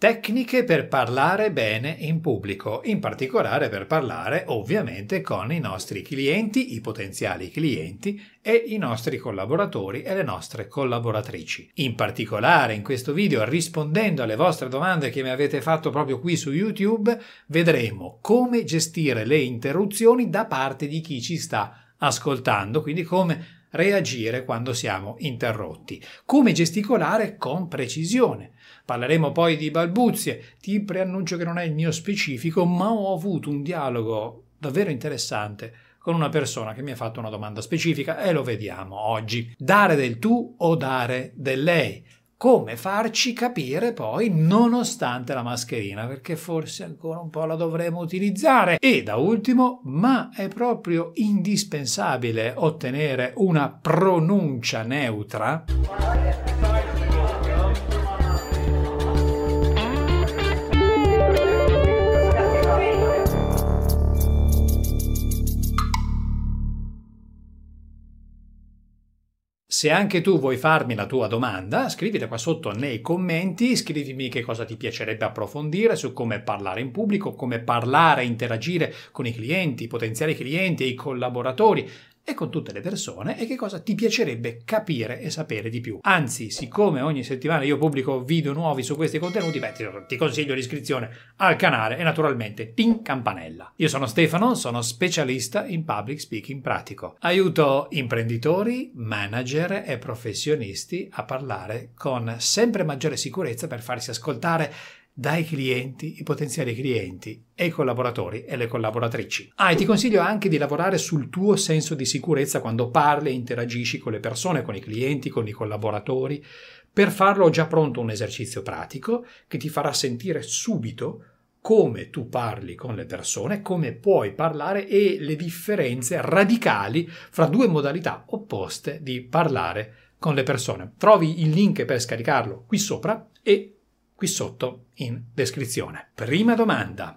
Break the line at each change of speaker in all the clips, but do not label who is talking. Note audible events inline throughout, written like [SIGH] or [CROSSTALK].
Tecniche per parlare bene in pubblico, in particolare per parlare ovviamente con i nostri clienti, i potenziali clienti e i nostri collaboratori e le nostre collaboratrici. In particolare in questo video, rispondendo alle vostre domande che mi avete fatto proprio qui su YouTube, vedremo come gestire le interruzioni da parte di chi ci sta ascoltando, quindi come reagire quando siamo interrotti, come gesticolare con precisione. Parleremo poi di balbuzie, ti preannuncio che non è il mio specifico, ma ho avuto un dialogo davvero interessante con una persona che mi ha fatto una domanda specifica e lo vediamo oggi. Dare del tu o dare del lei? come farci capire poi nonostante la mascherina, perché forse ancora un po' la dovremo utilizzare. E da ultimo, ma è proprio indispensabile ottenere una pronuncia neutra? Se anche tu vuoi farmi la tua domanda, scrivila qua sotto nei commenti, scrivimi che cosa ti piacerebbe approfondire su come parlare in pubblico, come parlare interagire con i clienti, i potenziali clienti e i collaboratori e con tutte le persone e che cosa ti piacerebbe capire e sapere di più. Anzi, siccome ogni settimana io pubblico video nuovi su questi contenuti, beh, ti consiglio l'iscrizione al canale e naturalmente tin campanella. Io sono Stefano, sono specialista in public speaking pratico. Aiuto imprenditori, manager e professionisti a parlare con sempre maggiore sicurezza per farsi ascoltare dai clienti, i potenziali clienti e i collaboratori e le collaboratrici. Ah, e ti consiglio anche di lavorare sul tuo senso di sicurezza quando parli e interagisci con le persone, con i clienti, con i collaboratori. Per farlo ho già pronto un esercizio pratico che ti farà sentire subito come tu parli con le persone, come puoi parlare e le differenze radicali fra due modalità opposte di parlare con le persone. Trovi il link per scaricarlo qui sopra e qui sotto in descrizione. Prima domanda.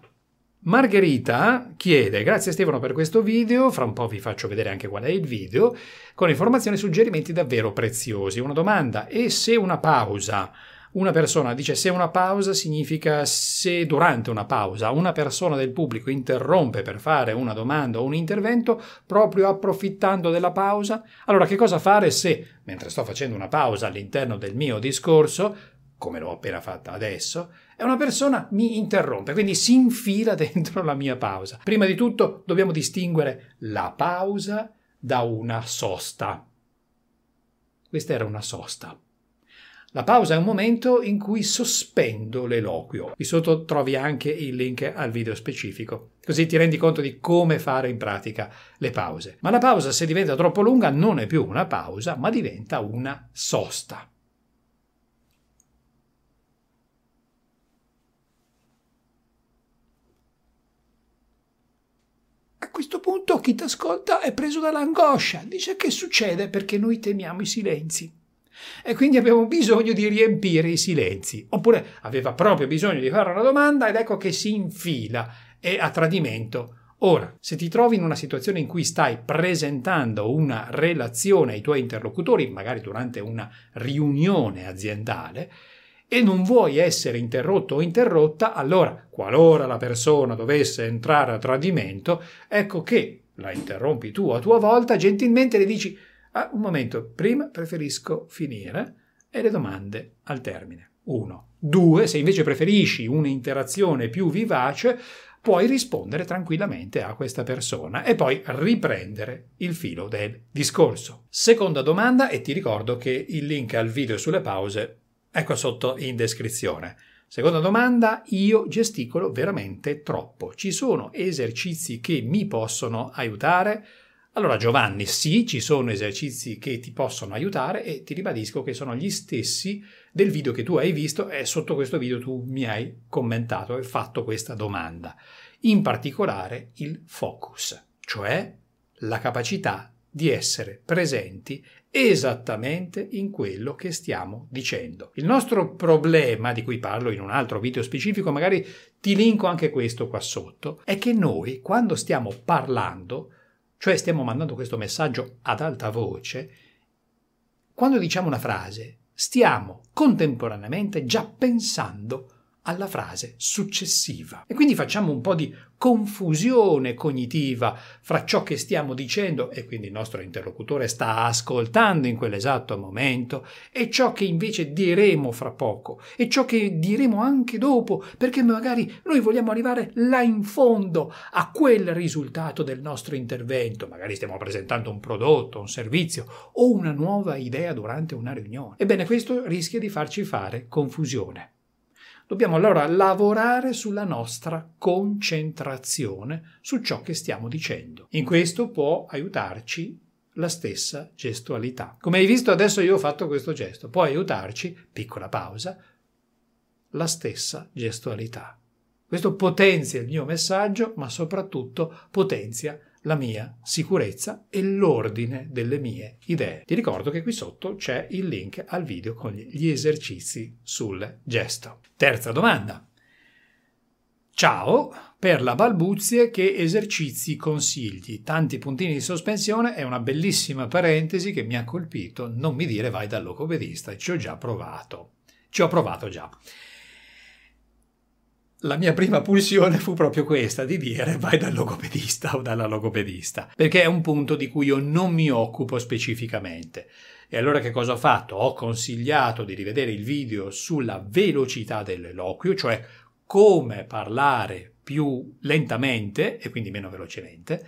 Margherita chiede, grazie Stefano per questo video, fra un po' vi faccio vedere anche qual è il video, con informazioni e suggerimenti davvero preziosi. Una domanda, e se una pausa, una persona dice se una pausa significa se durante una pausa una persona del pubblico interrompe per fare una domanda o un intervento proprio approfittando della pausa, allora che cosa fare se, mentre sto facendo una pausa all'interno del mio discorso, come l'ho appena fatta adesso, e una persona mi interrompe, quindi si infila [LAUGHS] dentro la mia pausa. Prima di tutto dobbiamo distinguere la pausa da una sosta. Questa era una sosta. La pausa è un momento in cui sospendo l'eloquio. Qui sotto trovi anche il link al video specifico, così ti rendi conto di come fare in pratica le pause. Ma la pausa, se diventa troppo lunga, non è più una pausa, ma diventa una sosta. Questo punto chi ti ascolta è preso dall'angoscia, dice che succede perché noi temiamo i silenzi. E quindi abbiamo bisogno di riempire i silenzi. Oppure aveva proprio bisogno di fare una domanda ed ecco che si infila e a tradimento. Ora, se ti trovi in una situazione in cui stai presentando una relazione ai tuoi interlocutori, magari durante una riunione aziendale, e non vuoi essere interrotto o interrotta, allora, qualora la persona dovesse entrare a tradimento, ecco che la interrompi tu a tua volta, gentilmente le dici ah, un momento, prima preferisco finire e le domande al termine. Uno. Due, se invece preferisci un'interazione più vivace, puoi rispondere tranquillamente a questa persona e poi riprendere il filo del discorso. Seconda domanda, e ti ricordo che il link al video sulle pause Ecco sotto in descrizione. Seconda domanda, io gesticolo veramente troppo. Ci sono esercizi che mi possono aiutare? Allora Giovanni, sì, ci sono esercizi che ti possono aiutare e ti ribadisco che sono gli stessi del video che tu hai visto e sotto questo video tu mi hai commentato e fatto questa domanda. In particolare il focus, cioè la capacità di essere presenti esattamente in quello che stiamo dicendo. Il nostro problema, di cui parlo in un altro video specifico, magari ti linko anche questo qua sotto, è che noi quando stiamo parlando, cioè stiamo mandando questo messaggio ad alta voce, quando diciamo una frase, stiamo contemporaneamente già pensando alla frase successiva. E quindi facciamo un po' di confusione cognitiva fra ciò che stiamo dicendo e quindi il nostro interlocutore sta ascoltando in quell'esatto momento e ciò che invece diremo fra poco e ciò che diremo anche dopo, perché magari noi vogliamo arrivare là in fondo a quel risultato del nostro intervento, magari stiamo presentando un prodotto, un servizio o una nuova idea durante una riunione. Ebbene, questo rischia di farci fare confusione. Dobbiamo allora lavorare sulla nostra concentrazione su ciò che stiamo dicendo. In questo può aiutarci la stessa gestualità. Come hai visto adesso io ho fatto questo gesto, può aiutarci, piccola pausa, la stessa gestualità. Questo potenzia il mio messaggio, ma soprattutto potenzia la mia sicurezza e l'ordine delle mie idee. Ti ricordo che qui sotto c'è il link al video con gli esercizi sul gesto. Terza domanda. Ciao, per la balbuzie che esercizi consigli? Tanti puntini di sospensione e una bellissima parentesi che mi ha colpito. Non mi dire vai dal logopedista, ci ho già provato. Ci ho provato già la mia prima pulsione fu proprio questa, di dire vai dal logopedista o dalla logopedista, perché è un punto di cui io non mi occupo specificamente. E allora che cosa ho fatto? Ho consigliato di rivedere il video sulla velocità dell'eloquio, cioè come parlare più lentamente e quindi meno velocemente,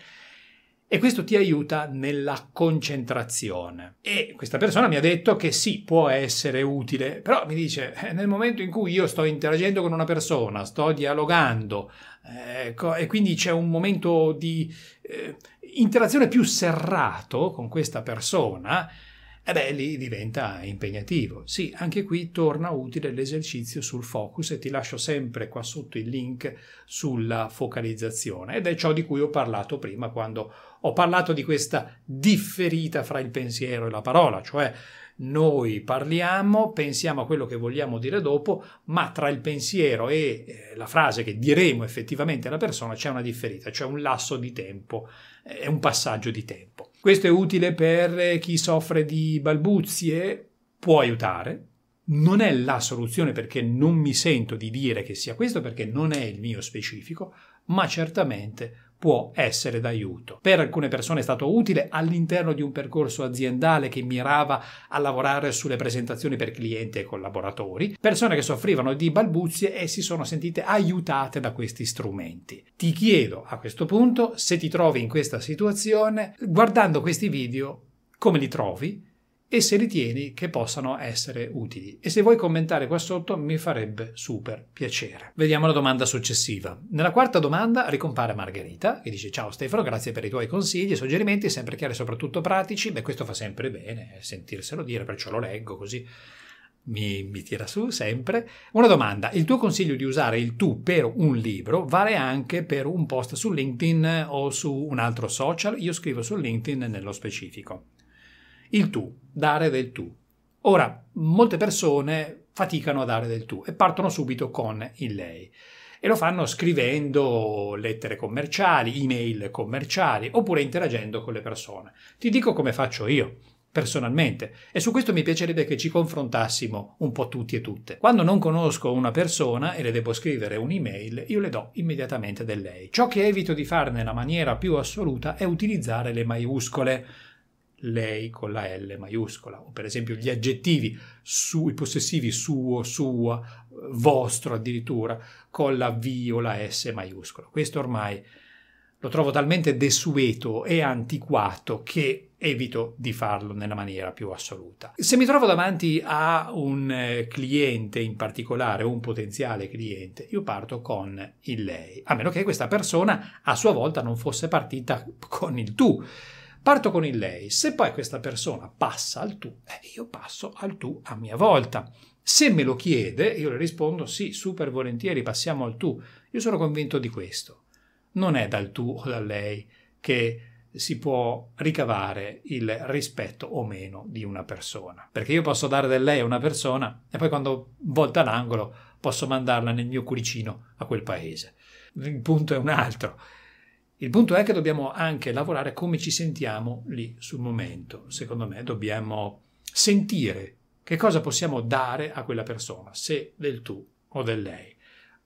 e questo ti aiuta nella concentrazione. E questa persona mi ha detto che sì, può essere utile, però mi dice, eh, nel momento in cui io sto interagendo con una persona, sto dialogando, eh, e quindi c'è un momento di eh, interazione più serrato con questa persona, e beh, lì diventa impegnativo. Sì, anche qui torna utile l'esercizio sul focus e ti lascio sempre qua sotto il link sulla focalizzazione ed è ciò di cui ho parlato prima quando ho parlato di questa differita fra il pensiero e la parola, cioè noi parliamo, pensiamo a quello che vogliamo dire dopo, ma tra il pensiero e eh, la frase che diremo effettivamente alla persona c'è una differita, c'è un lasso di tempo, è un passaggio di tempo. Questo è utile per chi soffre di balbuzie, può aiutare. Non è la soluzione perché non mi sento di dire che sia questo perché non è il mio specifico, ma certamente può essere d'aiuto. Per alcune persone è stato utile all'interno di un percorso aziendale che mirava a lavorare sulle presentazioni per clienti e collaboratori, persone che soffrivano di balbuzie e si sono sentite aiutate da questi strumenti. Ti chiedo a questo punto se ti trovi in questa situazione, guardando questi video, come li trovi? E se ritieni che possano essere utili. E se vuoi commentare qua sotto mi farebbe super piacere. Vediamo la domanda successiva. Nella quarta domanda ricompare Margherita che dice ciao Stefano, grazie per i tuoi consigli e suggerimenti, sempre chiari e soprattutto pratici. Beh, questo fa sempre bene, sentirselo dire, perciò lo leggo così. Mi, mi, tira su sempre. Una domanda: il tuo consiglio di usare il tu per un libro vale anche per un post su LinkedIn o su un altro social? Io scrivo su LinkedIn nello specifico il tu, dare del tu. Ora, molte persone faticano a dare del tu e partono subito con il lei e lo fanno scrivendo lettere commerciali, email commerciali oppure interagendo con le persone. Ti dico come faccio io personalmente e su questo mi piacerebbe che ci confrontassimo un po' tutti e tutte. Quando non conosco una persona e le devo scrivere un'email, io le do immediatamente del lei. Ciò che evito di fare nella maniera più assoluta è utilizzare le maiuscole lei con la L maiuscola, o per esempio gli aggettivi, su, i possessivi suo, sua, vostro addirittura, con la V o la S maiuscola. Questo ormai lo trovo talmente desueto e antiquato che evito di farlo nella maniera più assoluta. Se mi trovo davanti a un eh, cliente in particolare o un potenziale cliente, io parto con il lei, a meno che questa persona a sua volta non fosse partita con il tu. Parto con il lei, se poi questa persona passa al tu, eh, io passo al tu a mia volta. Se me lo chiede, io le rispondo sì, super volentieri, passiamo al tu. Io sono convinto di questo. Non è dal tu o da lei che si può ricavare il rispetto o meno di una persona. Perché io posso dare del lei a una persona e poi quando volta l'angolo posso mandarla nel mio cuoricino a quel paese. Il punto è un altro. Il punto è che dobbiamo anche lavorare come ci sentiamo lì sul momento. Secondo me dobbiamo sentire che cosa possiamo dare a quella persona, se del tu o del lei.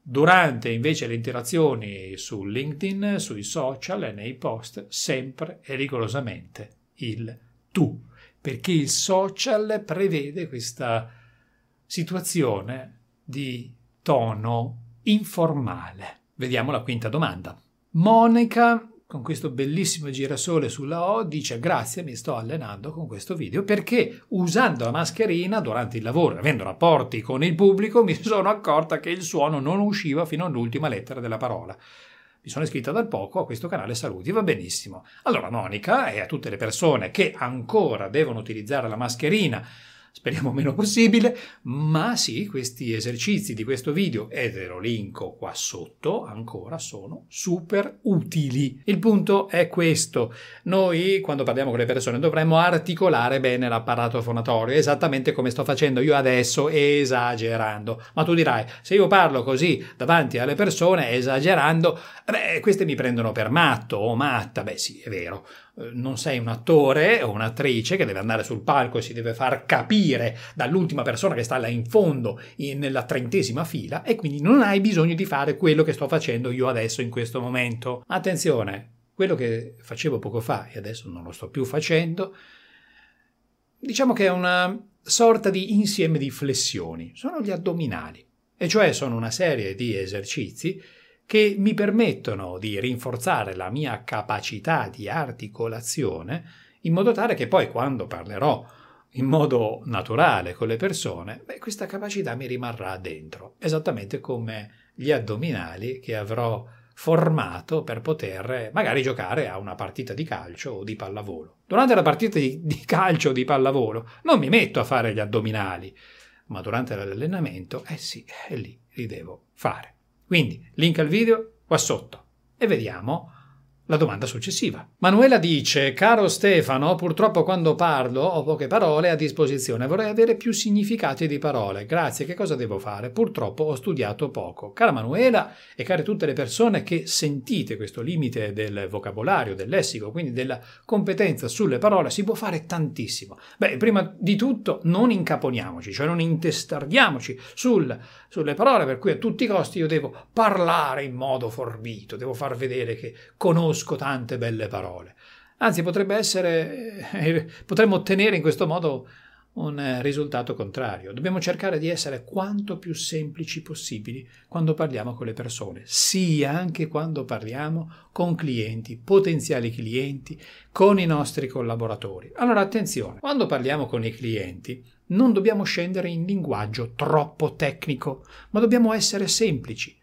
Durante invece le interazioni su LinkedIn, sui social e nei post, sempre e rigorosamente il tu, perché il social prevede questa situazione di tono informale. Vediamo la quinta domanda. Monica con questo bellissimo girasole sulla O dice grazie mi sto allenando con questo video perché usando la mascherina durante il lavoro avendo rapporti con il pubblico mi [LAUGHS] sono accorta che il suono non usciva fino all'ultima lettera della parola mi sono iscritta dal poco a questo canale saluti, va benissimo. Allora Monica e a tutte le persone che ancora devono utilizzare la mascherina speriamo meno possibile, ma sì, questi esercizi di questo video, e ve lo linko qua sotto, ancora sono super utili. Il punto è questo, noi quando parliamo con le persone dovremmo articolare bene l'apparato fonatorio, esattamente come sto facendo io adesso, esagerando. Ma tu dirai, se io parlo così davanti alle persone, esagerando, beh, queste mi prendono per matto o matta, beh sì, è vero non sei un attore o un'attrice che deve andare sul palco e si deve far capire dall'ultima persona che sta là in fondo in, nella trentesima fila e quindi non hai bisogno di fare quello che sto facendo io adesso in questo momento. Attenzione, quello che facevo poco fa e adesso non lo sto più facendo, diciamo che è una sorta di insieme di flessioni, sono gli addominali, e cioè sono una serie di esercizi che mi permettono di rinforzare la mia capacità di articolazione in modo tale che poi quando parlerò in modo naturale con le persone, beh, questa capacità mi rimarrà dentro, esattamente come gli addominali che avrò formato per poter magari giocare a una partita di calcio o di pallavolo. Durante la partita di, di calcio o di pallavolo non mi metto a fare gli addominali, ma durante l'allenamento, eh sì, è lì li devo fare. Quindi, link al video qua sotto. E vediamo la domanda successiva. Manuela dice, caro Stefano, purtroppo quando parlo ho poche parole a disposizione, vorrei avere più significati di parole. Grazie, che cosa devo fare? Purtroppo ho studiato poco. Cara Manuela e care tutte le persone che sentite questo limite del vocabolario, del lessico, quindi della competenza sulle parole, si può fare tantissimo. Beh, prima di tutto non incaponiamoci, cioè non intestardiamoci sul, sulle parole, per cui a tutti i costi io devo parlare in modo forbito, devo far vedere che conosco tante belle parole. Anzi, potrebbe essere, eh, potremmo ottenere in questo modo un eh, risultato contrario. Dobbiamo cercare di essere quanto più semplici possibili quando parliamo con le persone, sia anche quando parliamo con clienti, potenziali clienti, con i nostri collaboratori. Allora attenzione, quando parliamo con i clienti non dobbiamo scendere in linguaggio troppo tecnico, ma dobbiamo essere semplici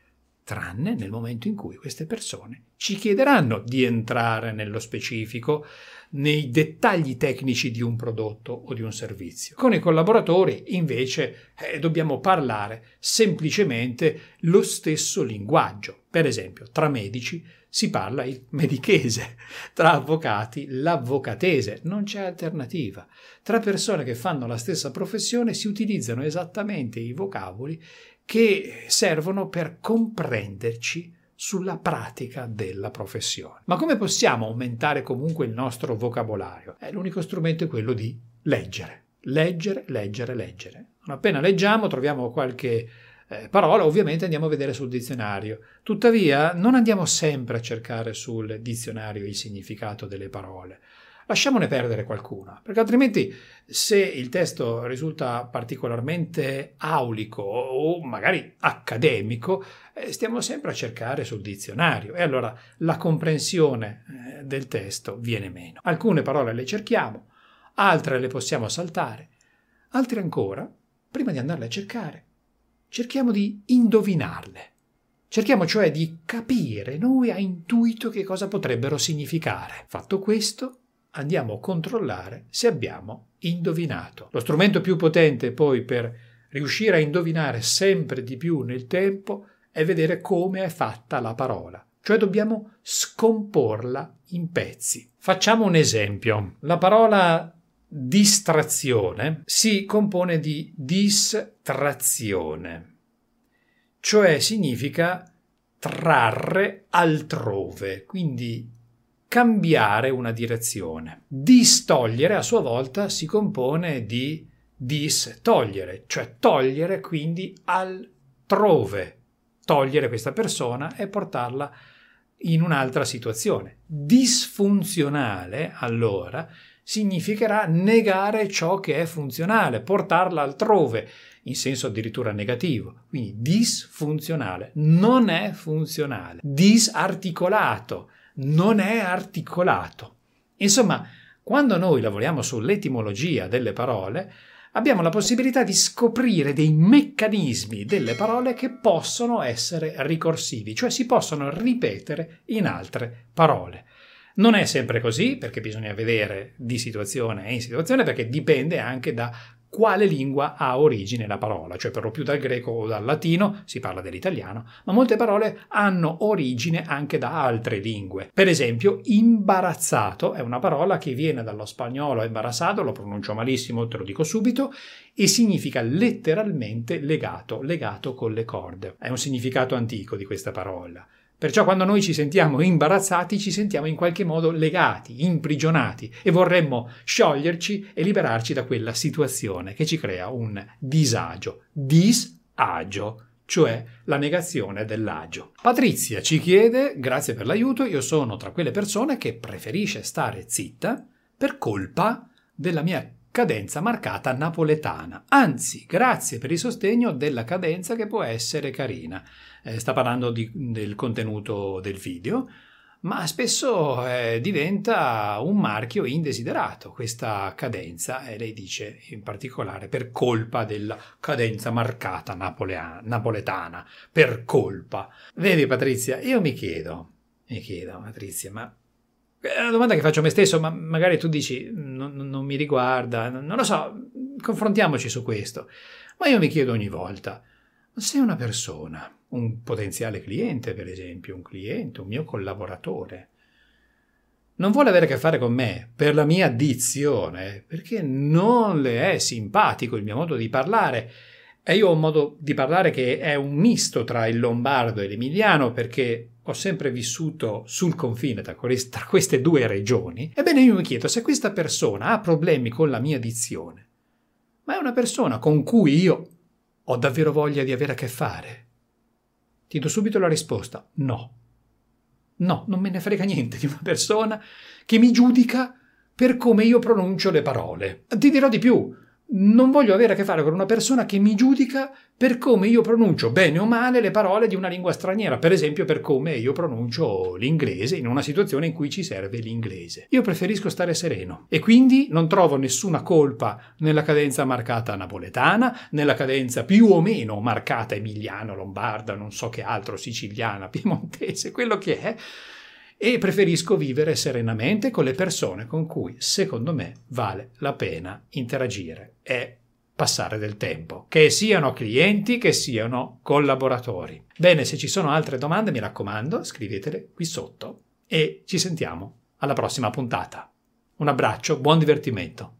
tranne nel momento in cui queste persone ci chiederanno di entrare nello specifico, nei dettagli tecnici di un prodotto o di un servizio. Con i collaboratori invece eh, dobbiamo parlare semplicemente lo stesso linguaggio. Per esempio, tra medici si parla il medichese, tra avvocati l'avvocatese, non c'è alternativa. Tra persone che fanno la stessa professione si utilizzano esattamente i vocaboli che servono per comprenderci sulla pratica della professione. Ma come possiamo aumentare comunque il nostro vocabolario? Eh, l'unico strumento è quello di leggere. Leggere, leggere, leggere. Non appena leggiamo troviamo qualche eh, parola, ovviamente andiamo a vedere sul dizionario. Tuttavia non andiamo sempre a cercare sul dizionario il significato delle parole lasciamone perdere qualcuna, perché altrimenti se il testo risulta particolarmente aulico o magari accademico, eh, stiamo sempre a cercare sul dizionario e allora la comprensione eh, del testo viene meno. Alcune parole le cerchiamo, altre le possiamo saltare, altre ancora, prima di andarle a cercare, cerchiamo di indovinarle. Cerchiamo cioè di capire noi a intuito che cosa potrebbero significare. Fatto questo, andiamo a controllare se abbiamo indovinato. Lo strumento più potente poi per riuscire a indovinare sempre di più nel tempo è vedere come è fatta la parola, cioè dobbiamo scomporla in pezzi. Facciamo un esempio. La parola distrazione si compone di distrazione, cioè significa trarre altrove, quindi cambiare una direzione. Distogliere a sua volta si compone di dis togliere, cioè togliere quindi altrove togliere questa persona e portarla in un'altra situazione. Disfunzionale, allora, significherà negare ciò che è funzionale, portarla altrove, in senso addirittura negativo. Quindi disfunzionale non è funzionale. Disarticolato non è articolato. Insomma, quando noi lavoriamo sull'etimologia delle parole, abbiamo la possibilità di scoprire dei meccanismi delle parole che possono essere ricorsivi, cioè si possono ripetere in altre parole. Non è sempre così, perché bisogna vedere di situazione in situazione, perché dipende anche da quale lingua ha origine la parola, cioè per lo più dal greco o dal latino, si parla dell'italiano, ma molte parole hanno origine anche da altre lingue. Per esempio, imbarazzato è una parola che viene dallo spagnolo imbarazzato, lo pronuncio malissimo, te lo dico subito, e significa letteralmente legato, legato con le corde. È un significato antico di questa parola. Perciò quando noi ci sentiamo imbarazzati ci sentiamo in qualche modo legati, imprigionati e vorremmo scioglierci e liberarci da quella situazione che ci crea un disagio, disagio, cioè la negazione dell'agio. Patrizia ci chiede, grazie per l'aiuto, io sono tra quelle persone che preferisce stare zitta per colpa della mia cadenza marcata napoletana. Anzi, grazie per il sostegno della cadenza che può essere carina. Eh, sta parlando di, del contenuto del video, ma spesso eh, diventa un marchio indesiderato questa cadenza e lei dice in particolare per colpa della cadenza marcata napoletana, per colpa. Vedi Patrizia, io mi chiedo, mi chiedo Patrizia, ma è una domanda che faccio a me stesso, ma magari tu dici non, non mi riguarda, non lo so, confrontiamoci su questo. Ma io mi chiedo ogni volta, se una persona, un potenziale cliente per esempio, un cliente, un mio collaboratore, non vuole avere a che fare con me per la mia dizione, perché non le è simpatico il mio modo di parlare, e io ho un modo di parlare che è un misto tra il lombardo e l'emiliano, perché ho sempre vissuto sul confine tra queste due regioni, ebbene io mi chiedo se questa persona ha problemi con la mia dizione, ma è una persona con cui io ho davvero voglia di avere a che fare? Ti do subito la risposta, no. No, non me ne frega niente di una persona che mi giudica per come io pronuncio le parole. Ti dirò di più, non voglio avere a che fare con una persona che mi giudica per come io pronuncio bene o male le parole di una lingua straniera, per esempio per come io pronuncio l'inglese in una situazione in cui ci serve l'inglese. Io preferisco stare sereno e quindi non trovo nessuna colpa nella cadenza marcata napoletana, nella cadenza più o meno marcata emiliano, lombarda, non so che altro, siciliana, piemontese, quello che è e preferisco vivere serenamente con le persone con cui, secondo me, vale la pena interagire e passare del tempo, che siano clienti, che siano collaboratori. Bene, se ci sono altre domande, mi raccomando, scrivetele qui sotto e ci sentiamo alla prossima puntata. Un abbraccio, buon divertimento.